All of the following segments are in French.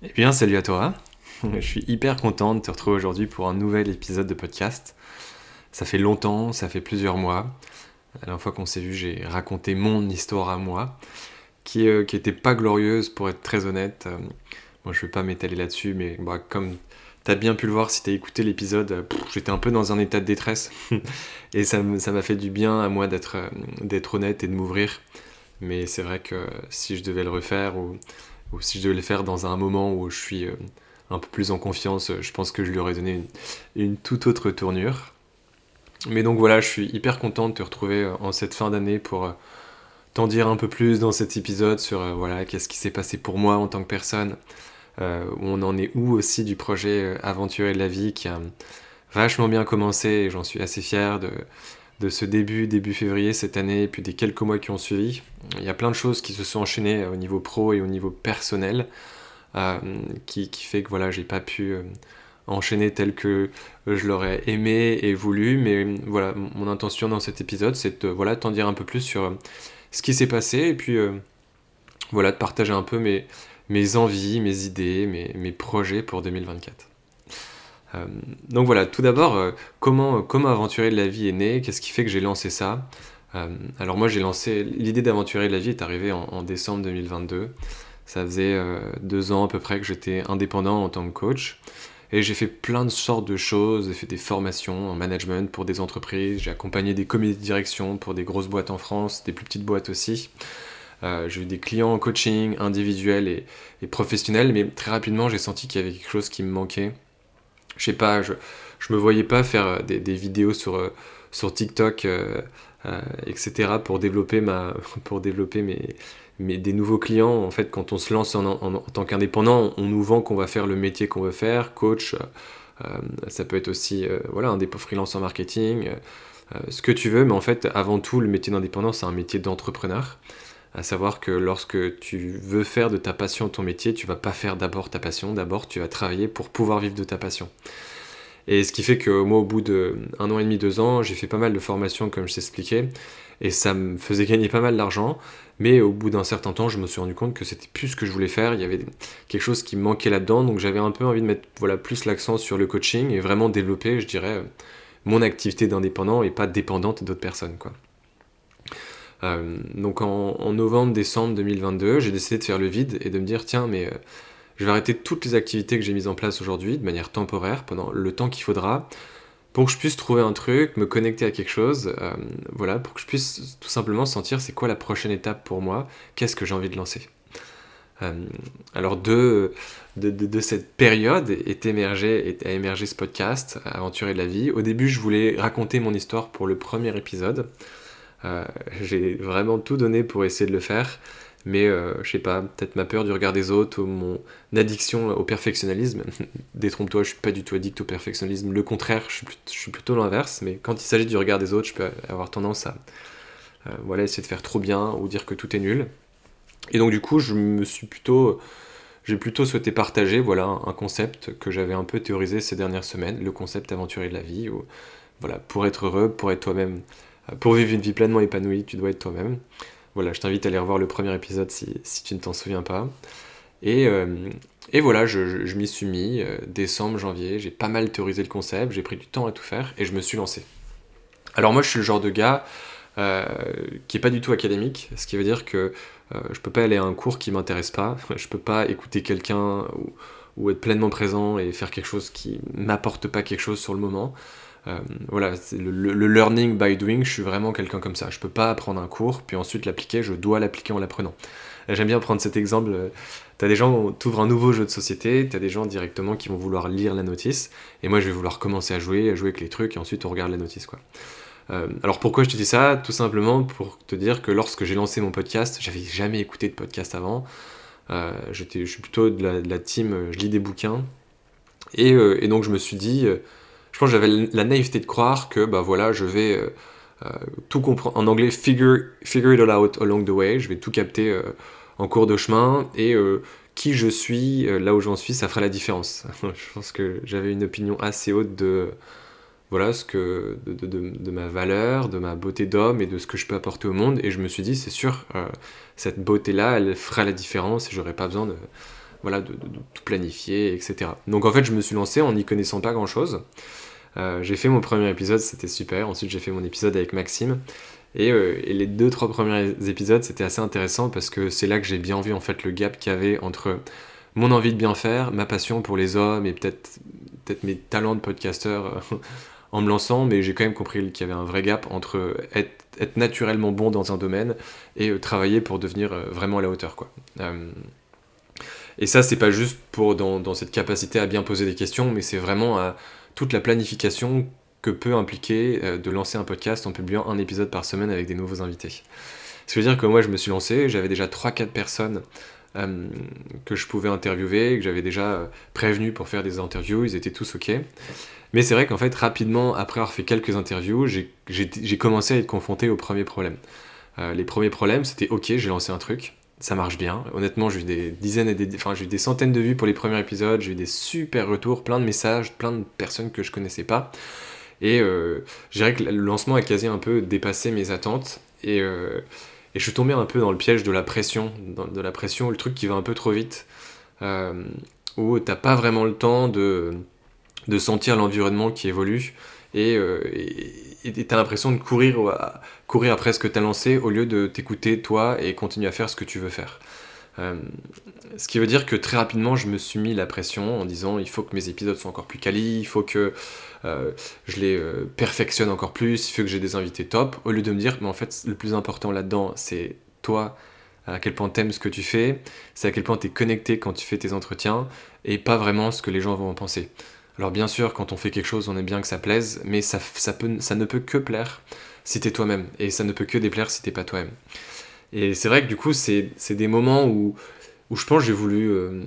Eh bien, salut à toi. Je suis hyper content de te retrouver aujourd'hui pour un nouvel épisode de podcast. Ça fait longtemps, ça fait plusieurs mois. La dernière fois qu'on s'est vu, j'ai raconté mon histoire à moi, qui, n'était euh, qui pas glorieuse pour être très honnête. Euh, moi, je vais pas m'étaler là-dessus, mais bah, comme tu as bien pu le voir si tu as écouté l'épisode, euh, j'étais un peu dans un état de détresse. et ça m'a fait du bien à moi d'être honnête et de m'ouvrir. Mais c'est vrai que si je devais le refaire ou ou si je devais le faire dans un moment où je suis euh, un peu plus en confiance, je pense que je lui aurais donné une, toute autre tournure. Mais donc voilà, je suis hyper content de te retrouver euh, en cette fin d'année pour euh, t'en dire un peu plus dans cet épisode sur voilà qu'est-ce qui s'est passé pour moi en tant que personne, où on en est où aussi du projet Aventurer de la vie qui a vachement bien commencé et j'en suis assez fier de, de ce début, début février cette année, et puis des quelques mois qui ont suivi. Il y a plein de choses qui se sont enchaînées euh, au niveau pro et au niveau personnel, euh, qui, fait que voilà, j'ai pas pu euh, enchaîner tel que je l'aurais aimé et voulu, mais voilà, mon intention dans cet épisode, c'est de voilà, t'en dire un peu plus sur ce qui s'est passé, et puis voilà, de partager un peu mes, mes envies, mes idées, mes projets pour 2024. Euh, donc voilà, tout d'abord, euh, comment, comment aventurer de la vie est né? Qu'est-ce qui fait que j'ai lancé ça? Euh, Alors moi j'ai lancé, l'idée d'aventurer de la vie est arrivée en, décembre 2022. Ça faisait deux ans à peu près que j'étais indépendant en tant que coach. Et j'ai fait plein de sortes de choses, j'ai fait des formations en management pour des entreprises, j'ai accompagné des comités de direction pour des grosses boîtes en France, des plus petites boîtes aussi. j'ai eu des clients en coaching individuel et, et professionnel, mais très rapidement j'ai senti qu'il y avait quelque chose qui me manquait je sais pas, je, je me voyais pas faire euh, des, vidéos sur, euh, TikTok, euh, etc. pour développer, mes, des nouveaux clients. En fait, quand on se lance en, tant qu'indépendant, on nous vend qu'on va faire le métier qu'on veut faire, coach. ça peut être aussi voilà, un dépôt freelance en marketing, ce que tu veux, mais en fait, avant tout, le métier d'indépendant, c'est un métier d'entrepreneur. À savoir que lorsque tu veux faire de ta passion ton métier, tu vas pas faire d'abord ta passion, d'abord tu vas travailler pour pouvoir vivre de ta passion. Et ce qui fait que moi, au bout de un an et demi, deux ans, j'ai fait pas mal de formations, comme je t'expliquais, et ça me faisait gagner pas mal d'argent. Mais au bout d'un certain temps, je me suis rendu compte que c'était plus ce que je voulais faire. Il y avait quelque chose qui me manquait là-dedans, donc j'avais un peu envie de mettre voilà plus l'accent sur le coaching et vraiment développer, je dirais, mon activité d'indépendant et pas dépendante d'autres personnes, quoi. Euh, donc en, novembre, décembre 2022, j'ai décidé de faire le vide et de me dire tiens, mais euh, je vais arrêter toutes les activités que j'ai mises en place aujourd'hui de manière temporaire pendant le temps qu'il faudra pour que je puisse trouver un truc, me connecter à quelque chose, euh, voilà, pour que je puisse tout simplement sentir c'est quoi la prochaine étape pour moi, qu'est-ce que j'ai envie de lancer. alors de, de, cette période est émergé, est, a émergé ce podcast, Aventurer de la vie. Au début, je voulais raconter mon histoire pour le premier épisode. Euh, j'ai vraiment tout donné pour essayer de le faire, mais euh, je sais pas, peut-être ma peur du regard des autres ou mon addiction au perfectionnalisme. Détrompe-toi, je suis pas du tout addict au perfectionnisme. Le contraire, je suis, plutôt l'inverse, mais quand il s'agit du regard des autres, je peux avoir tendance à euh, voilà, essayer de faire trop bien ou dire que tout est nul. Et donc du coup, je me suis plutôt j'ai plutôt souhaité partager voilà un concept que j'avais un peu théorisé ces dernières semaines, le concept aventurier de la vie, où voilà, pour être heureux, pour être toi-même, pour vivre une vie pleinement épanouie, tu dois être toi-même. Voilà, je t'invite à aller revoir le premier épisode si, tu ne t'en souviens pas. Et, euh, et voilà, je, m'y suis mis, euh, décembre, janvier, j'ai pas mal théorisé le concept, j'ai pris du temps à tout faire et je me suis lancé. Alors moi je suis le genre de gars euh, qui est pas du tout académique, ce qui veut dire que je peux pas aller à un cours qui m'intéresse pas, je peux pas écouter quelqu'un ou, ou, être pleinement présent et faire quelque chose qui m'apporte pas quelque chose sur le moment. Euh, voilà, le, le, learning by doing, je suis vraiment quelqu'un comme ça. Je peux pas apprendre un cours, puis ensuite l'appliquer, je dois l'appliquer en l'apprenant. J'aime bien prendre cet exemple. Euh, t'as des gens, t'ouvres un nouveau jeu de société, t'as des gens directement qui vont vouloir lire la notice, et moi je vais vouloir commencer à jouer, à jouer avec les trucs, et ensuite on regarde la notice, quoi. Euh, alors pourquoi je te dis ça? Tout simplement pour te dire que lorsque j'ai lancé mon podcast, j'avais jamais écouté de podcast avant. je suis plutôt de la, team, je lis des bouquins. Et, et, donc je me suis dit, je pense que j'avais la naïveté de croire que bah voilà, je vais euh, euh, tout comprendre en anglais figure, figure it all out along the way, je vais tout capter euh, en cours de chemin et qui je suis, là où j'en suis, ça fera la différence. je pense que j'avais une opinion assez haute de voilà ce que de, ma valeur, de ma beauté d'homme et de ce que je peux apporter au monde. Et je me suis dit, c'est sûr, cette beauté-là, elle fera la différence et j'aurais pas besoin de, voilà, de, tout planifier, etc. Donc en fait, je me suis lancé en n'y connaissant pas grand-chose. Euh, j'ai fait mon premier épisode, c'était super. Ensuite, j'ai fait mon épisode avec Maxime. Et, euh, et, les deux, trois premiers épisodes, c'était assez intéressant parce que c'est là que j'ai bien vu en fait le gap qu'il y avait entre mon envie de bien faire, ma passion pour les hommes et peut-être peut mes talents de podcasteur en me lançant, mais j'ai quand même compris qu'il y avait un vrai gap entre être, naturellement bon dans un domaine et euh, travailler pour devenir euh, vraiment à la hauteur. Quoi. Euh, et ça, c'est pas juste pour dans, cette capacité à bien poser des questions, mais c'est vraiment à toute la planification que peut impliquer de lancer un podcast en publiant un épisode par semaine avec des nouveaux invités. Ce qui veut dire que moi, je me suis lancé, j'avais déjà 3-4 personnes que je pouvais interviewer, que j'avais déjà prévenu pour faire des interviews, ils étaient tous OK. Mais c'est vrai qu'en fait, rapidement, après avoir fait quelques interviews, j'ai commencé à être confronté aux premiers problèmes. Euh, les premiers problèmes, c'était ok, j'ai lancé un truc, ça marche bien. Honnêtement, j'ai eu des dizaines et des, enfin, j'ai eu des centaines de vues pour les premiers épisodes, j'ai eu des super retours, plein de messages, plein de personnes que je connaissais pas. Et euh, je dirais que le lancement a quasi un peu dépassé mes attentes. Et, euh, et je suis tombé un peu dans le piège de la pression, de la pression, le truc qui va un peu trop vite, euh, où t'as pas vraiment le temps de de sentir l'environnement qui évolue et euh, t'as l'impression de courir, courir après ce que t'as lancé au lieu de t'écouter toi et continuer à faire ce que tu veux faire. Euh, ce qui veut dire que très rapidement je me suis mis la pression en disant il faut que mes épisodes soient encore plus quali, il faut que euh, je les euh, perfectionne encore plus, il faut que j'ai des invités top, au lieu de me dire mais en fait le plus important là-dedans c'est toi, à quel point t'aimes ce que tu fais, c'est à quel point t'es connecté quand tu fais tes entretiens et pas vraiment ce que les gens vont en penser. Alors bien sûr, quand on fait quelque chose, on aime bien que ça plaise, mais ça ne peut que plaire si toi-même, et ça ne peut que déplaire si t'es pas toi-même. Et c'est vrai que du coup, c'est des moments où, où je pense j'ai voulu... Euh,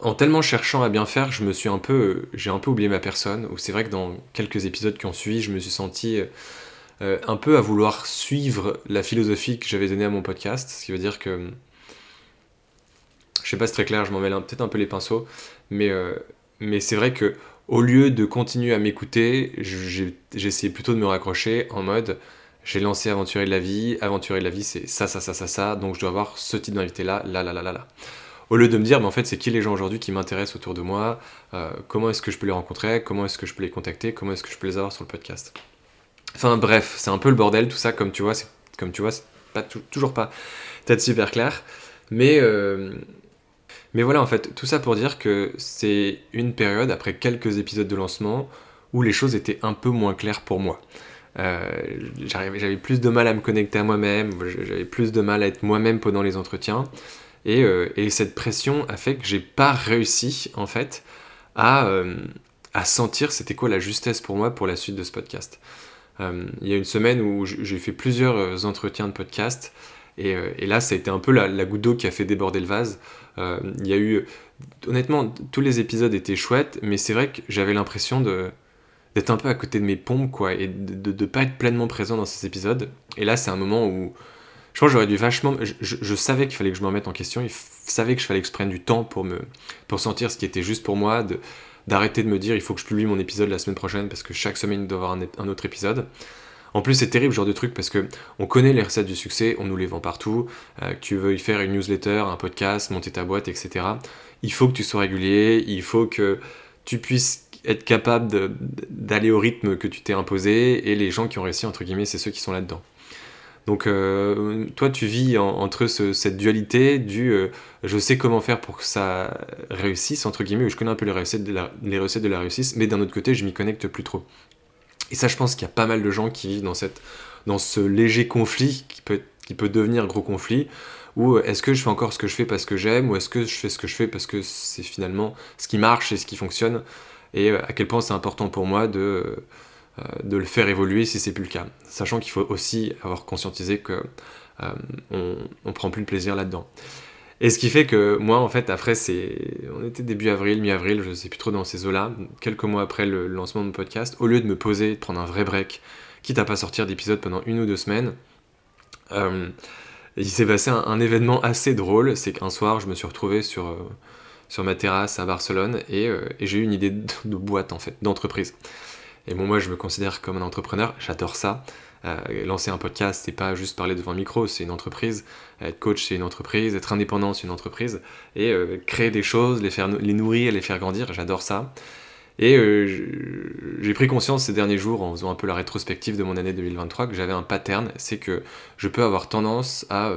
en tellement cherchant à bien faire, je me suis un peu... J'ai un peu oublié ma personne, où c'est vrai que dans quelques épisodes qui ont suivi, je me suis senti... Euh, un peu à vouloir suivre la philosophie que j'avais donnée à mon podcast, ce qui veut dire que je sais pas c'est très clair, je m'en mêle peut-être un peu les pinceaux, mais euh, mais c'est vrai que au lieu de continuer à m'écouter, essayé plutôt de me raccrocher en mode j'ai lancé Aventurer de la vie, Aventurer de la vie c'est ça, ça, ça, ça, ça, donc je dois avoir ce type d'invité là, là, là, là, là, là. Au lieu de me dire, mais en fait, c'est qui les gens aujourd'hui qui m'intéressent autour de moi, euh, comment est-ce que je peux les rencontrer, comment est-ce que je peux les contacter, comment est-ce que je peux les avoir sur le podcast. Enfin bref, c'est un peu le bordel tout ça, comme tu vois, c'est comme tu vois, c'est pas toujours pas peut-être super clair, mais euh, mais voilà, en fait, tout ça pour dire que c'est une période, après quelques épisodes de lancement, où les choses étaient un peu moins claires pour moi. Euh, j'avais plus de mal à me connecter à moi-même, j'avais plus de mal à être moi-même pendant les entretiens. Et, euh, et, cette pression a fait que j'ai pas réussi, en fait, à, euh, sentir c'était quoi la justesse pour moi pour la suite de ce podcast. il y a une semaine où j'ai fait plusieurs entretiens de podcast, et, là, ça a été un peu la goutte d'eau qui a fait déborder le vase. Euh, il y a eu, honnêtement, tous les épisodes étaient chouettes, mais c'est vrai que j'avais l'impression d'être un peu à côté de mes pompes, quoi, et de ne pas être pleinement présent dans ces épisodes. Et là, c'est un moment où je pense que j'aurais dû vachement. Je, savais qu'il fallait que je me remette en question, il savait que je fallait que je prenne du temps pour, me, pour sentir ce qui était juste pour moi, d'arrêter de, me dire il faut que je publie mon épisode la semaine prochaine parce que chaque semaine il doit y avoir un autre épisode. En plus, c'est terrible ce genre de truc parce que on connaît les recettes du succès, on nous les vend partout. Euh, que tu veux y faire une newsletter, un podcast, monter ta boîte, etc. Il faut que tu sois régulier, il faut que tu puisses être capable d'aller au rythme que tu t'es imposé et les gens qui ont réussi, entre guillemets, c'est ceux qui sont là-dedans. Donc euh, toi, tu vis entre cette dualité du euh, je sais comment faire pour que ça réussisse, entre guillemets, ou je connais un peu les recettes de la, les recettes de la réussite, mais d'un autre côté, je m'y connecte plus trop. Et ça, je pense qu'il y a pas mal de gens qui vivent dans, cette, dans ce léger conflit qui peut, qui peut devenir gros conflit, ou euh, est-ce que je fais encore ce que je fais parce que j'aime, ou est-ce que je fais ce que je fais parce que c'est finalement ce qui marche et ce qui fonctionne, et euh, à quel point c'est important pour moi de, euh, de le faire évoluer si c'est plus le cas. Sachant qu'il faut aussi avoir conscientisé que on, on prend plus le plaisir là-dedans. Et ce qui fait que moi, en fait, après, c'est. On était début avril, mi-avril, je sais plus trop dans ces eaux-là, quelques mois après le lancement de mon podcast, au lieu de me poser, de prendre un vrai break, quitte à pas sortir d'épisode pendant une ou deux semaines, euh, il s'est passé un, événement assez drôle. C'est qu'un soir, je me suis retrouvé sur, euh, ma terrasse à Barcelone et, euh, et j'ai eu une idée de, de boîte, en fait, d'entreprise. Et bon, moi, je me considère comme un entrepreneur, j'adore ça. Lancer un podcast, c'est pas juste parler devant un micro, c'est une entreprise. Être coach, c'est une entreprise. Être indépendant, c'est une entreprise. Et créer des choses, les, faire, les nourrir, les faire grandir, j'adore ça. Et j'ai pris conscience ces derniers jours, en faisant un peu la rétrospective de mon année 2023, que j'avais un pattern, c'est que je peux avoir tendance à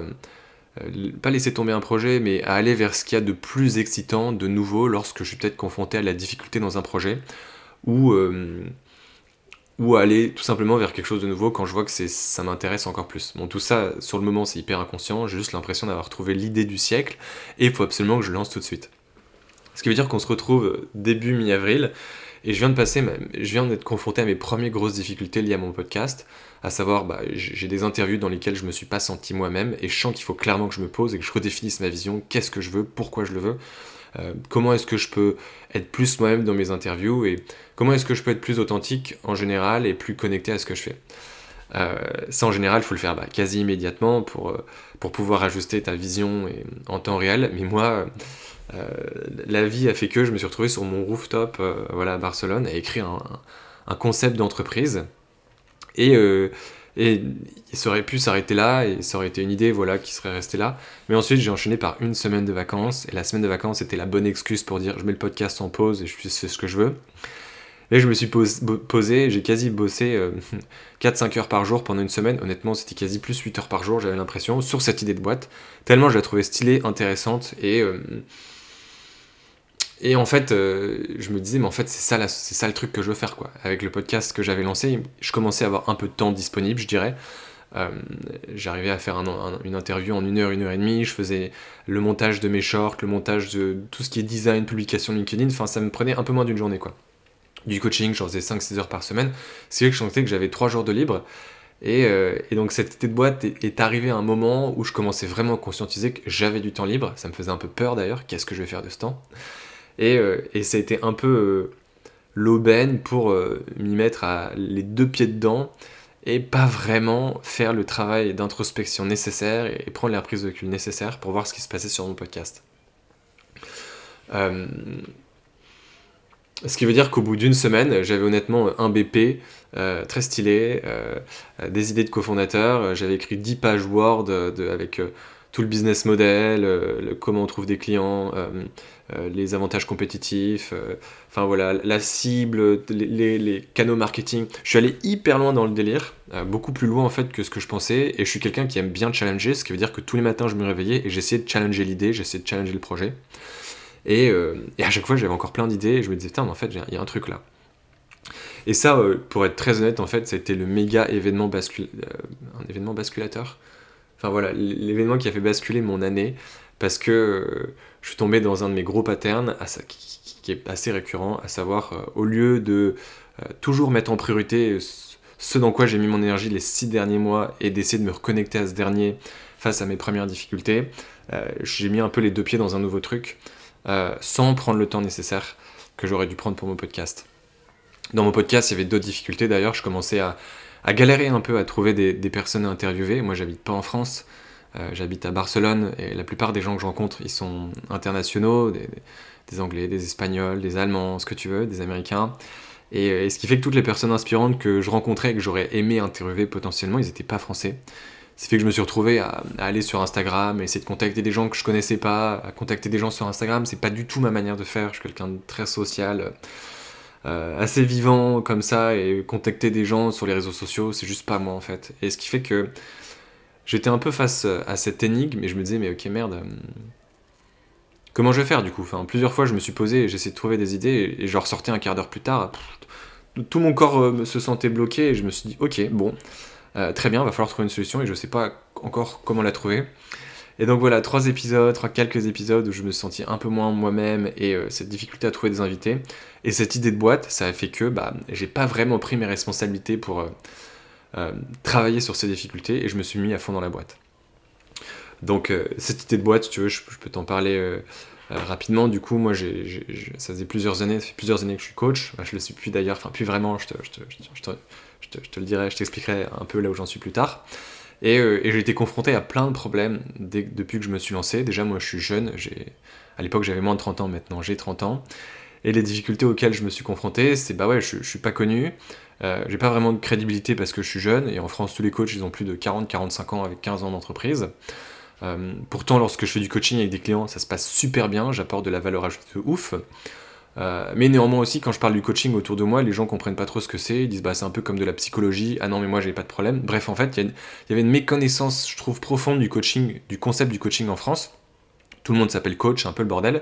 euh, pas laisser tomber un projet, mais à aller vers ce qu'il y a de plus excitant, de nouveau, lorsque je suis peut-être confronté à la difficulté dans un projet, ou, euh, ou aller tout simplement vers quelque chose de nouveau quand je vois que ça m'intéresse encore plus. Bon, tout ça, sur le moment, c'est hyper inconscient, j'ai juste l'impression d'avoir trouvé l'idée du siècle, et il faut absolument que je lance tout de suite. Ce qui veut dire qu'on se retrouve début mi-avril, et je viens de passer, je viens d'être confronté à mes premières grosses difficultés liées à mon podcast, à savoir, bah, j'ai des interviews dans lesquelles je me suis pas senti moi-même, et je sens qu'il faut clairement que je me pose et que je redéfinisse ma vision, qu'est-ce que je veux, pourquoi je le veux, euh, comment est-ce que je peux être plus moi-même dans mes interviews, et comment est-ce que je peux être plus authentique en général et plus connecté à ce que je fais? Euh, ça en général, il faut le faire bah, quasi immédiatement pour, euh, pour pouvoir ajuster ta vision en temps réel, mais moi euh, la vie a fait que je me suis retrouvé sur mon rooftop voilà, à Barcelone à écrire un, concept d'entreprise. Et, et il aurait pu s'arrêter là et ça aurait été une idée voilà, qui serait restée là. Mais ensuite, j'ai enchaîné par une semaine de vacances. Et la semaine de vacances était la bonne excuse pour dire je mets le podcast en pause et je fais ce que je veux. Et je me suis posé, j'ai quasi bossé 4-5 heures par jour pendant une semaine. Honnêtement, c'était quasi plus 8 heures par jour, j'avais l'impression, sur cette idée de boîte. Tellement je la trouvais stylée, intéressante et. Et en fait, euh, je me disais, mais en fait, c'est ça, c'est ça le truc que je veux faire, quoi. Avec le podcast que j'avais lancé, je commençais à avoir un peu de temps disponible, je dirais. Euh, j'arrivais à faire une interview en une heure, une heure et demie, je faisais le montage de mes shorts, le montage de tout ce qui est design, publication LinkedIn, enfin ça me prenait un peu moins d'une journée quoi. Du coaching, j'en faisais 5-6 heures par semaine, c'est vrai que je sentais que j'avais 3 jours de libre, et, euh, et, donc cette idée de boîte est, est arrivée à un moment où je commençais vraiment à conscientiser que j'avais du temps libre, ça me faisait un peu peur d'ailleurs, qu'est-ce que je vais faire de ce temps? Et, euh, et ça a été un peu euh, l'aubaine pour euh, m'y mettre à les deux pieds dedans et pas vraiment faire le travail d'introspection nécessaire et prendre la prise de recul nécessaire pour voir ce qui se passait sur mon podcast. ce qui veut dire qu'au bout d'une semaine, j'avais honnêtement un BP très stylé, des idées de cofondateur, j'avais écrit 10 pages Word avec tout le business model, comment on trouve des clients, les avantages compétitifs, enfin voilà, la cible, les, canaux marketing. Je suis allé hyper loin dans le délire, beaucoup plus loin en fait que ce que je pensais, et je suis quelqu'un qui aime bien challenger, ce qui veut dire que tous les matins je me réveillais et j'essayais de challenger l'idée, j'essayais de challenger le projet. Et, à chaque fois j'avais encore plein d'idées, et je me disais, putain, en fait, il y a un truc là. Et ça, pour être très honnête, en fait, c'était le méga événement, bascul... un événement basculateur Enfin voilà, l'événement qui a fait basculer mon année, parce que euh, je suis tombé dans un de mes gros patterns, qui, est assez récurrent, à savoir, euh, au lieu de euh, toujours mettre en priorité ce dans quoi j'ai mis mon énergie les six derniers mois et d'essayer de me reconnecter à ce dernier face à mes premières difficultés, j'ai mis un peu les deux pieds dans un nouveau truc, sans prendre le temps nécessaire que j'aurais dû prendre pour mon podcast. Dans mon podcast, il y avait d'autres difficultés d'ailleurs, je commençais à galérer un peu à trouver des, personnes à interviewer. Moi, j'habite pas en France, euh, j'habite à Barcelone et la plupart des gens que je rencontre, ils sont internationaux, des, Anglais, des Espagnols, des Allemands, ce que tu veux, des Américains. Euh, et, ce qui fait que toutes les personnes inspirantes que je rencontrais et que j'aurais aimé interviewer potentiellement, ils n'étaient pas français. Ça fait que je me suis retrouvé à, aller sur Instagram, essayer de contacter des gens que je connaissais pas, à contacter des gens sur Instagram. C'est pas du tout ma manière de faire. Je suis quelqu'un de très social. Euh, assez vivant comme ça et contacter des gens sur les réseaux sociaux, c'est juste pas moi en fait. Et ce qui fait que j'étais un peu face à cette énigme et je me disais mais ok merde, hum, comment je vais faire du coup? Enfin, Plusieurs fois je me suis posé et j'essayais de trouver des idées et, je ressortais un quart d'heure plus tard. tout mon corps euh, se sentait bloqué et je me suis dit ok bon, euh, très bien, va falloir trouver une solution et je sais pas encore comment la trouver. Et donc voilà, trois épisodes, trois quelques épisodes où je me sentis un peu moins moi-même et euh, cette difficulté à trouver des invités. Et cette idée de boîte, ça a fait que bah, j'ai pas vraiment pris mes responsabilités pour euh, euh, travailler sur ces difficultés et je me suis mis à fond dans la boîte. Donc cette idée de boîte, si tu veux, je, peux t'en parler rapidement. Du coup, moi, ça faisait plusieurs années, fait plusieurs années que je suis coach. Bah, je le suis plus d'ailleurs, enfin plus vraiment, je te, te, le dirai, je t'expliquerai un peu là où j'en suis plus tard. Euh, et, j'ai été confronté à plein de problèmes depuis que je me suis lancé. Déjà, moi, je suis jeune. À l'époque, j'avais moins de 30 ans, maintenant j'ai 30 ans. Et les difficultés auxquelles je me suis confronté, c'est bah ouais, je, je suis pas connu, euh, j'ai pas vraiment de crédibilité parce que je suis jeune, et en France, tous les coachs, ils ont plus de 40-45 ans avec 15 ans d'entreprise. Euh, pourtant, lorsque je fais du coaching avec des clients, ça se passe super bien, j'apporte de la valeur ajoutée de ouf. Euh, mais néanmoins aussi, quand je parle du coaching autour de moi, les gens comprennent pas trop ce que c'est. Ils disent bah c'est un peu comme de la psychologie. Ah non mais moi j'ai pas de problème. Bref, en fait, il y, avait une méconnaissance, je trouve, profonde du coaching, du concept du coaching en France. Tout le monde s'appelle coach, un peu le bordel.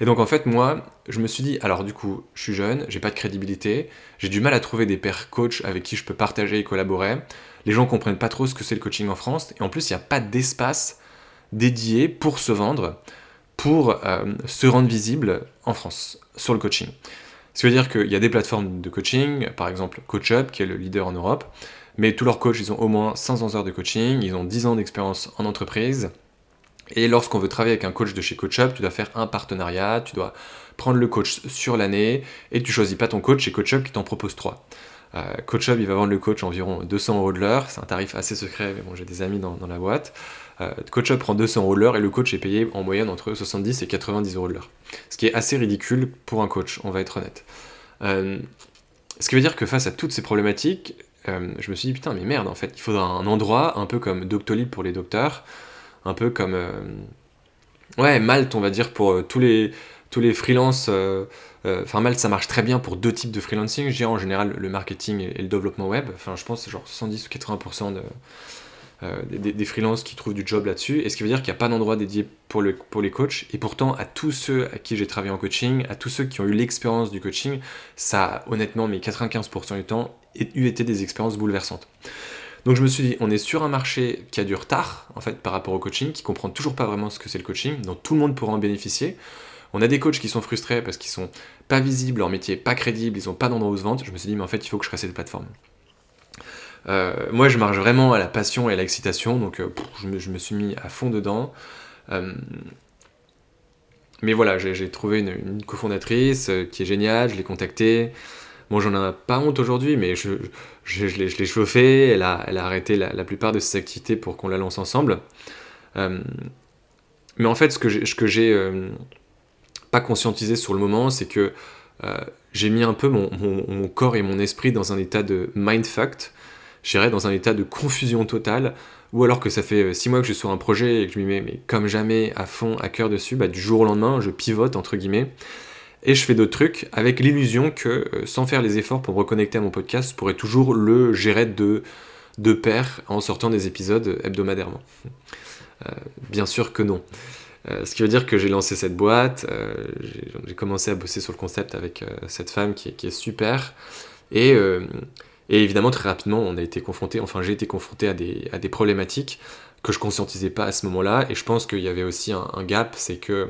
Et donc en fait, moi, je me suis dit, alors du coup, je suis jeune, j'ai pas de crédibilité, j'ai du mal à trouver des pairs coach avec qui je peux partager et collaborer. Les gens comprennent pas trop ce que c'est le coaching en France, et en plus, il n'y a pas d'espace dédié pour se vendre, pour euh, se rendre visible en France sur le coaching. Ce qui veut dire qu'il y a des plateformes de coaching, par exemple CoachUp, qui est le leader en Europe, mais tous leurs coachs, ils ont au moins 500 heures de coaching, ils ont 10 ans d'expérience en entreprise, et lorsqu'on veut travailler avec un coach de chez CoachUp, tu dois faire un partenariat, tu dois prendre le coach sur l'année, et tu choisis pas ton coach chez CoachUp qui t'en propose trois. Euh, CoachUp, il va vendre le coach environ 200 euros de l'heure, c'est un tarif assez secret, mais bon, j'ai des amis dans, la boîte. Euh, CoachUp prend 200 euros de l'heure et le coach est payé en moyenne entre 70 et 90 euros de l'heure. Ce qui est assez ridicule pour un coach, on va être honnête. Euh, ce qui veut dire que face à toutes ces problématiques, je me suis dit putain, mais merde, en fait, il faudra un endroit un peu comme Doctolib pour les docteurs, un peu comme euh, ouais Malte on va dire pour euh, tous les tous les freelances euh, enfin Malte ça marche très bien pour deux types de freelancing. Je dirais en général le marketing et, le développement web. Enfin je pense genre 70 ou 80% de des, des, freelances qui trouvent du job là-dessus, et ce qui veut dire qu'il n'y a pas d'endroit dédié pour les coachs, et pourtant à tous ceux à qui j'ai travaillé en coaching, à tous ceux qui ont eu l'expérience du coaching, ça honnêtement, mais 95% du temps, eu été des expériences bouleversantes. Donc je me suis dit, on est sur un marché qui a du retard, en fait, par rapport au coaching, qui comprend toujours pas vraiment ce que c'est le coaching, donc tout le monde pourra en bénéficier. On a des coachs qui sont frustrés parce qu'ils sont pas visibles, leur métier est pas crédible, ils ont pas d'endroit où se vendre. Je me suis dit, mais en fait, il faut que je crée cette plateforme. Euh, moi, je marche vraiment à la passion et à l'excitation, donc euh, je, me, suis mis à fond dedans. Euh, mais voilà, j'ai trouvé une, une cofondatrice qui est géniale, je l'ai contactée. Bon, j'en ai pas honte aujourd'hui, mais je, je, l'ai chauffé, elle a, elle a arrêté la, plupart de ses activités pour qu'on la lance ensemble. Euh, mais en fait, ce que j'ai euh, pas conscientisé sur le moment, c'est que euh, j'ai mis un peu mon, mon, corps et mon esprit dans un état de mindfucked, j'irais dans un état de confusion totale, ou alors que ça fait six mois que je suis sur un projet et que je m'y mets mais comme jamais à fond, à cœur dessus, bah, du jour au lendemain, je pivote entre guillemets et je fais d'autres trucs avec l'illusion que euh, sans faire les efforts pour me reconnecter à mon podcast, je pourrais toujours le gérer de, de pair en sortant des épisodes hebdomadairement. Euh, bien sûr que non. Euh, ce qui veut dire que j'ai lancé cette boîte, j'ai commencé à bosser sur le concept avec cette femme qui est, super, et, et, évidemment très rapidement on a été confronté, enfin j'ai été confronté à des, à des problématiques que je conscientisais pas à ce moment-là, et je pense qu'il y avait aussi un, un gap, c'est que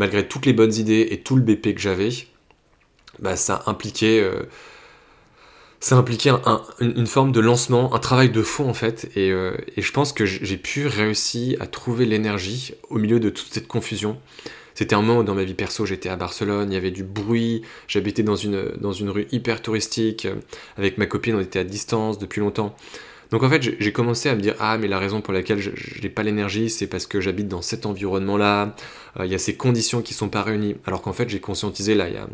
malgré toutes les bonnes idées et tout le BP que j'avais, bah, ça impliquait, euh, une forme de lancement, un travail de fond en fait, et, euh, je pense que j'ai pu réussir à trouver l'énergie au milieu de toute cette confusion. C'était un moment où dans ma vie perso, j'étais à Barcelone, il y avait du bruit, j'habitais dans une, dans une rue hyper touristique, avec ma copine, on était à distance depuis longtemps. Donc en fait, j'ai commencé à me dire ah mais la raison pour laquelle je n'ai pas l'énergie, c'est parce que j'habite dans cet environnement-là. Euh, il y a ces conditions qui sont pas réunies. Alors qu'en fait, j'ai conscientisé là il y a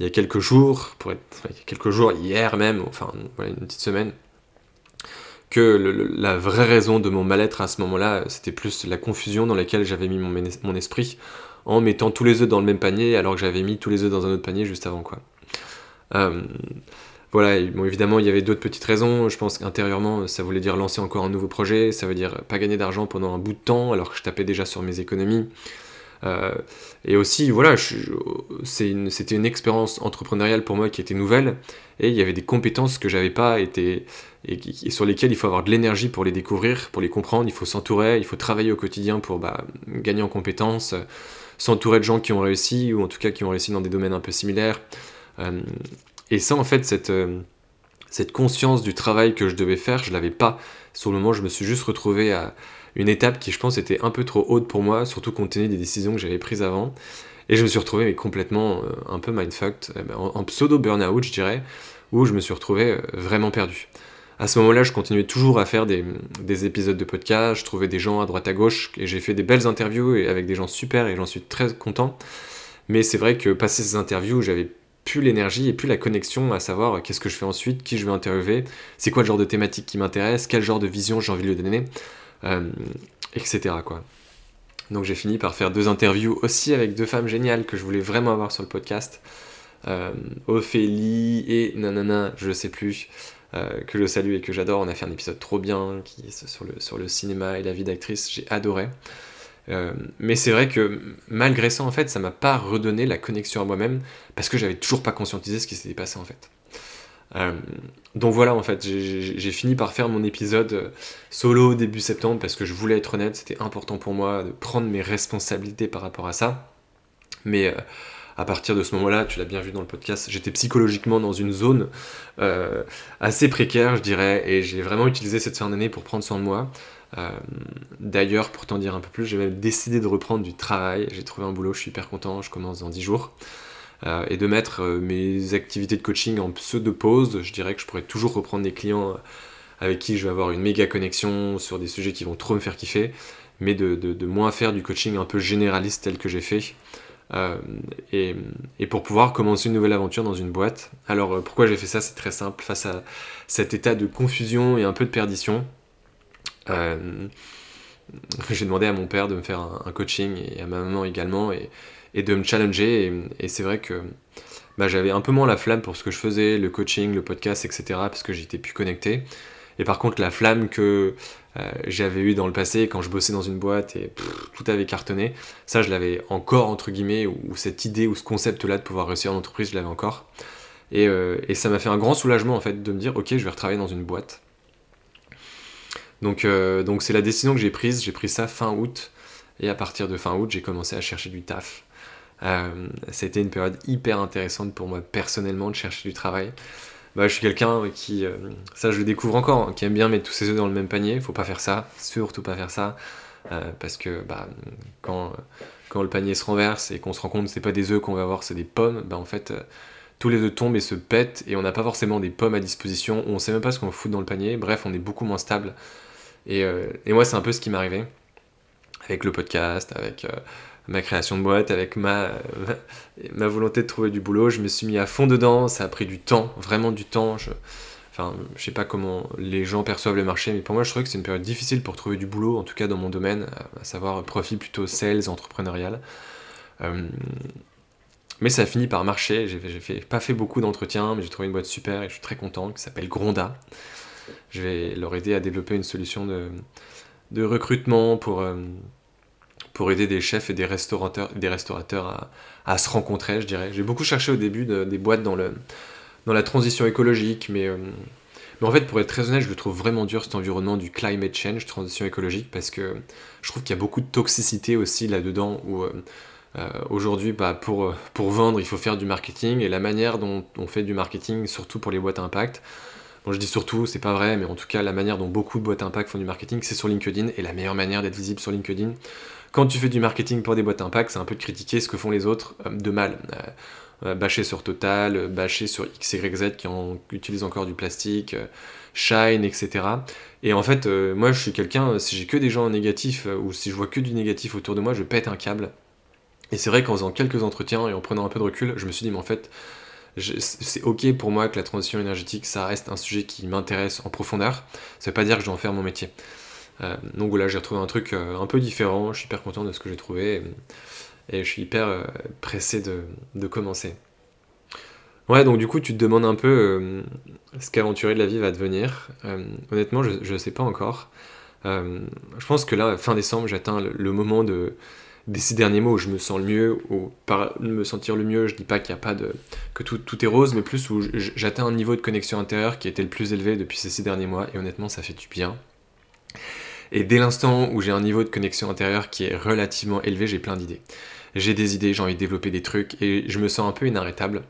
y a quelques jours, pour être, il y a quelques jours, hier même, enfin voilà, une petite semaine, que la vraie raison de mon mal-être à ce moment-là, c'était plus la confusion dans laquelle j'avais mis mon, mon, esprit en mettant tous les œufs dans le même panier alors que j'avais mis tous les œufs dans un autre panier juste avant quoi. Euh, voilà, évidemment, il y avait d'autres petites raisons. Je pense qu'intérieurement, ça voulait dire lancer encore un nouveau projet, ça veut dire pas gagner d'argent pendant un bout de temps, alors que je tapais déjà sur mes économies. Euh, et aussi, voilà, c'était une, expérience entrepreneuriale pour moi qui était nouvelle, et il y avait des compétences que j'avais pas et, sur lesquelles il faut avoir de l'énergie pour les découvrir, pour les comprendre. Il faut s'entourer, il faut travailler au quotidien pour bah, gagner en compétences, s'entourer de gens qui ont réussi, ou en tout cas qui ont réussi dans des domaines un peu similaires. Euh, et ça, en fait, cette, euh, cette conscience du travail que je devais faire, je l'avais pas. Sur le moment, je me suis juste retrouvé à une étape qui, je pense, était un peu trop haute pour moi, surtout compte tenu des décisions que j'avais prises avant. Et je me suis retrouvé mais complètement euh, un peu mindfucked, euh, ben, en, pseudo burn-out, je dirais, où je me suis retrouvé vraiment perdu. À ce moment-là, je continuais toujours à faire des, des, épisodes de podcast, je trouvais des gens à droite à gauche, et j'ai fait des belles interviews avec des gens super, et j'en suis très content. Mais c'est vrai que passer ces interviews, j'avais plus l'énergie et plus la connexion à savoir qu'est-ce que je fais ensuite, qui je veux interviewer, c'est quoi le genre de thématique qui m'intéresse, quel genre de vision j'ai envie de lui donner, euh, etc. Donc j'ai fini par faire deux interviews aussi avec deux femmes géniales que je voulais vraiment avoir sur le podcast. Euh, Ophélie et nanana, je sais plus, euh, que je salue et que j'adore. On a fait un épisode trop bien qui sur sur le cinéma et la vie d'actrice, j'ai adoré. Euh, mais c'est vrai que malgré ça, en fait, ça m'a pas redonné la connexion à moi-même parce que j'avais toujours pas conscientisé ce qui s'était passé en fait. Euh, donc voilà, en fait, j'ai fini par faire mon épisode euh, solo début septembre parce que je voulais être honnête, c'était important pour moi de prendre mes responsabilités par rapport à ça. Mais à partir de ce moment-là, tu l'as bien vu dans le podcast, j'étais psychologiquement dans une zone assez précaire, je dirais, et j'ai vraiment utilisé cette fin d'année pour prendre soin de moi. Euh, d'ailleurs, pour t'en dire un peu plus, j'ai même décidé de reprendre du travail. J'ai trouvé un boulot, je suis hyper content, je commence dans 10 jours. Euh, et de mettre euh, mes activités de coaching en pseudo-pause. Je dirais que je pourrais toujours reprendre des clients avec qui je vais avoir une méga connexion sur des sujets qui vont trop me faire kiffer, mais de, moins faire du coaching un peu généraliste tel que j'ai fait. et, et, pour pouvoir commencer une nouvelle aventure dans une boîte. Alors pourquoi j'ai fait ça? C'est très simple. Face à cet état de confusion et un peu de perdition, euh, j'ai demandé à mon père de me faire un, coaching et à ma maman également et, de me challenger. Et, c'est vrai que bah, j'avais un peu moins la flamme pour ce que je faisais, le coaching, le podcast, etc. parce que j'étais plus connecté. Et par contre, la flamme que euh, j'avais eue dans le passé quand je bossais dans une boîte et tout avait cartonné, ça je l'avais encore entre guillemets, ou, cette idée ou ce concept-là de pouvoir réussir en entreprise, je l'avais encore. Euh, et ça m'a fait un grand soulagement en fait de me dire ok, je vais retravailler dans une boîte. Donc, euh, donc c'est la décision que j'ai prise. J'ai pris ça fin août. Et à partir de fin août, j'ai commencé à chercher du taf. Euh, C'était une période hyper intéressante pour moi personnellement de chercher du travail. Bah, je suis quelqu'un qui, euh, ça je le découvre encore, hein, qui aime bien mettre tous ses œufs dans le même panier. Faut pas faire ça, surtout pas faire ça, parce que bah, quand, le panier se renverse et qu'on se rend compte que c'est pas des œufs qu'on va avoir, c'est des pommes, bah, en fait tous les œufs tombent et se pètent et on n'a pas forcément des pommes à disposition, on sait même pas ce qu'on fout dans le panier. Bref, on est beaucoup moins stable euh, et, moi, c'est un peu ce qui m'est arrivé avec le podcast, avec euh, ma création de boîte, avec ma, ma, volonté de trouver du boulot. Je me suis mis à fond dedans, ça a pris du temps, vraiment du temps. Je, enfin, je sais pas comment les gens perçoivent le marché, mais pour moi, je trouve que c'est une période difficile pour trouver du boulot, en tout cas dans mon domaine, à savoir profil plutôt sales, entrepreneurial. Euh, mais ça a fini par marcher. J'ai fait, pas fait beaucoup d'entretiens, mais j'ai trouvé une boîte super et je suis très content qui s'appelle Gronda. Je vais leur aider à développer une solution de, recrutement pour, euh, pour aider des chefs et des restaurateurs, à, se rencontrer, je dirais. J'ai beaucoup cherché au début des boîtes dans, le, dans la transition écologique, mais, euh, mais en fait, pour être très honnête, je le trouve vraiment dur cet environnement du climate change, transition écologique, parce que je trouve qu'il y a beaucoup de toxicité aussi là-dedans, où euh, aujourd'hui, bah, pour, pour vendre, il faut faire du marketing, et la manière dont on fait du marketing, surtout pour les boîtes impact, Bon, je dis surtout, c'est pas vrai, mais en tout cas, la manière dont beaucoup de boîtes impact font du marketing, c'est sur LinkedIn, et la meilleure manière d'être visible sur LinkedIn, quand tu fais du marketing pour des boîtes impact, c'est un peu de critiquer ce que font les autres euh, de mal. Euh, euh, bâcher sur Total, bâcher sur XYZ qui en, utilisent encore du plastique, Shine, etc. Et en fait, moi, je suis quelqu'un, si j'ai que des gens négatifs, ou si je vois que du négatif autour de moi, je pète un câble. Et c'est vrai qu'en faisant quelques entretiens et en prenant un peu de recul, je me suis dit, mais en fait, c'est ok pour moi que la transition énergétique, ça reste un sujet qui m'intéresse en profondeur. Ça veut pas dire que je dois en faire mon métier. Euh, donc voilà, j'ai retrouvé un truc euh, un peu différent. Je suis hyper content de ce que j'ai trouvé et, je suis hyper euh, pressé de, commencer. Ouais, donc du coup, tu te demandes un peu ce qu'aventurer de la vie va devenir. honnêtement, je ne sais pas encore. je pense que là, fin décembre, j'atteins le moment de des ces derniers mots où je me sens le mieux, ou par me sentir le mieux, je dis pas qu'il y a pas de que tout, tout est rose, mais plus où j'atteins un niveau de connexion intérieure qui était le plus élevé depuis ces six derniers mois, et honnêtement, ça fait du bien. Et dès l'instant où j'ai un niveau de connexion intérieure qui est relativement élevé, j'ai plein d'idées. J'ai des idées, j'ai envie de développer des trucs, et je me sens un peu inarrêtable.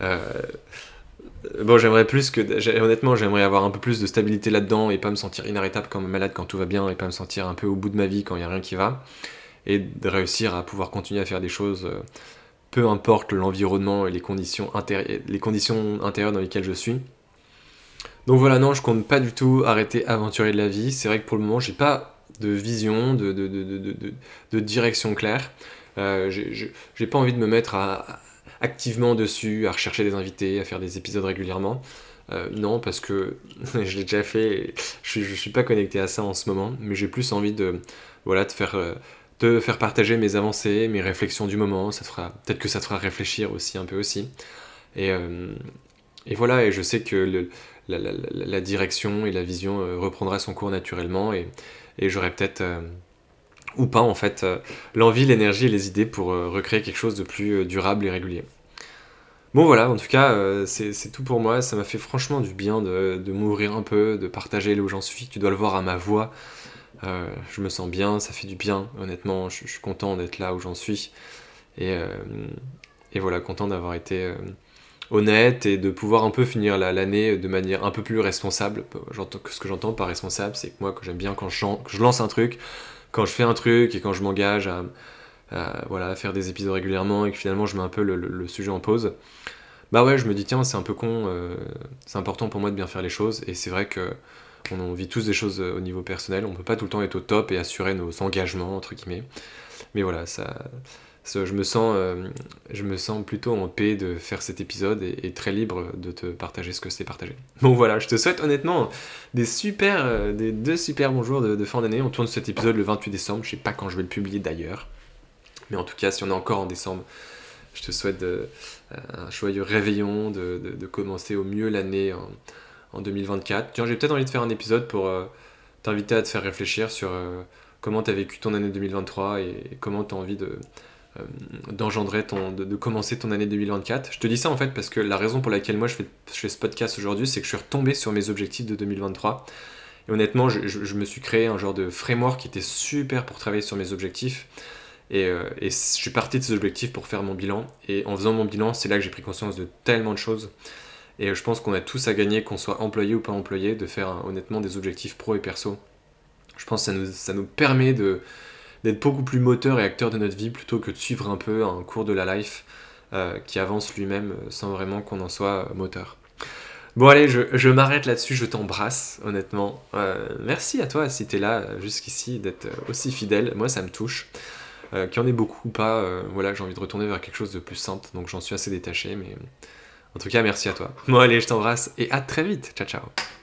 Euh, bon, j'aimerais plus que. Honnêtement, j'aimerais avoir un peu plus de stabilité là-dedans et pas me sentir inarrêtable comme malade quand tout va bien et pas me sentir un peu au bout de ma vie quand il n'y a rien qui va et de réussir à pouvoir continuer à faire des choses, euh, peu importe l'environnement et les conditions, les conditions intérieures dans lesquelles je suis. Donc voilà, non, je compte pas du tout arrêter aventurer de la vie. C'est vrai que pour le moment, j'ai pas de vision, de, de, direction claire. Euh, j'ai pas envie de me mettre à, activement dessus, à rechercher des invités, à faire des épisodes régulièrement. Euh, non, parce que je l'ai déjà fait, je, je suis pas connecté à ça en ce moment, mais j'ai plus envie de, voilà, de faire, de faire partager mes avancées, mes réflexions du moment. Ça fera, peut-être que ça te fera réfléchir aussi un peu aussi. Et, et voilà, et je sais que la, direction et la vision euh, reprendra son cours naturellement et, j'aurai peut-être, euh, ou pas en fait, euh, l'envie, l'énergie et les idées pour recréer quelque chose de plus durable et régulier. Bon voilà, en tout cas, c'est tout pour moi. Ça m'a fait franchement du bien de, m'ouvrir un peu, de partager là où j'en suis. Tu dois le voir à ma voix. Je me sens bien, ça fait du bien. Honnêtement, je, suis content d'être là où j'en suis. Et, et, voilà, content d'avoir été honnête et de pouvoir un peu finir l'année de manière un peu plus responsable. Ce que j'entends par responsable, c'est que moi, quand j'aime bien quand je, lance un truc, quand je fais un truc et quand je m'engage à, faire des épisodes régulièrement et que finalement je mets un peu le, sujet en pause, bah ouais, je me dis tiens, c'est un peu con, euh, c'est important pour moi de bien faire les choses et c'est vrai que on vit tous des choses euh, au niveau personnel, on peut pas tout le temps être au top et assurer nos engagements entre guillemets. Mais voilà, ça je me, sens, euh, je me sens plutôt en paix de faire cet épisode et, très libre de te partager ce que c'est partagé. Bon voilà, je te souhaite honnêtement des super, euh, des deux super bons jours de, fin d'année. On tourne cet épisode le 28 décembre, je sais pas quand je vais le publier d'ailleurs. Mais en tout cas, si on est encore en décembre, je te souhaite un joyeux réveillon, de, commencer au mieux l'année 2024. Tiens, j'ai peut-être envie de faire un épisode pour t'inviter à te faire réfléchir sur comment tu as vécu ton année 2023 et comment tu as envie de euh, d'engendrer ton, de, commencer ton année 2024. Je te dis ça en fait parce que la raison pour laquelle moi je fais, ce podcast aujourd'hui, c'est que je suis retombé sur mes objectifs de 2023. Et honnêtement, je, me suis créé un genre de framework qui était super pour travailler sur mes objectifs. Et, euh, et, je suis parti de ces objectifs pour faire mon bilan. Et en faisant mon bilan, c'est là que j'ai pris conscience de tellement de choses. Et je pense qu'on a tous à gagner, qu'on soit employé ou pas employé, de faire honnêtement des objectifs pro et perso. Je pense que ça nous, ça nous permet de, d'être beaucoup plus moteur et acteur de notre vie plutôt que de suivre un peu un cours de la life euh, qui avance lui-même euh, sans vraiment qu'on en soit euh, moteur. Bon allez, je, m'arrête là-dessus, je t'embrasse honnêtement. merci à toi si t'es là jusqu'ici d'être aussi fidèle, moi ça me touche. Qu'il y en ait beaucoup ou pas, voilà, j'ai envie de retourner vers quelque chose de plus simple, donc j'en suis assez détaché, mais en tout cas merci à toi. Bon allez, je t'embrasse et à très vite, ciao ciao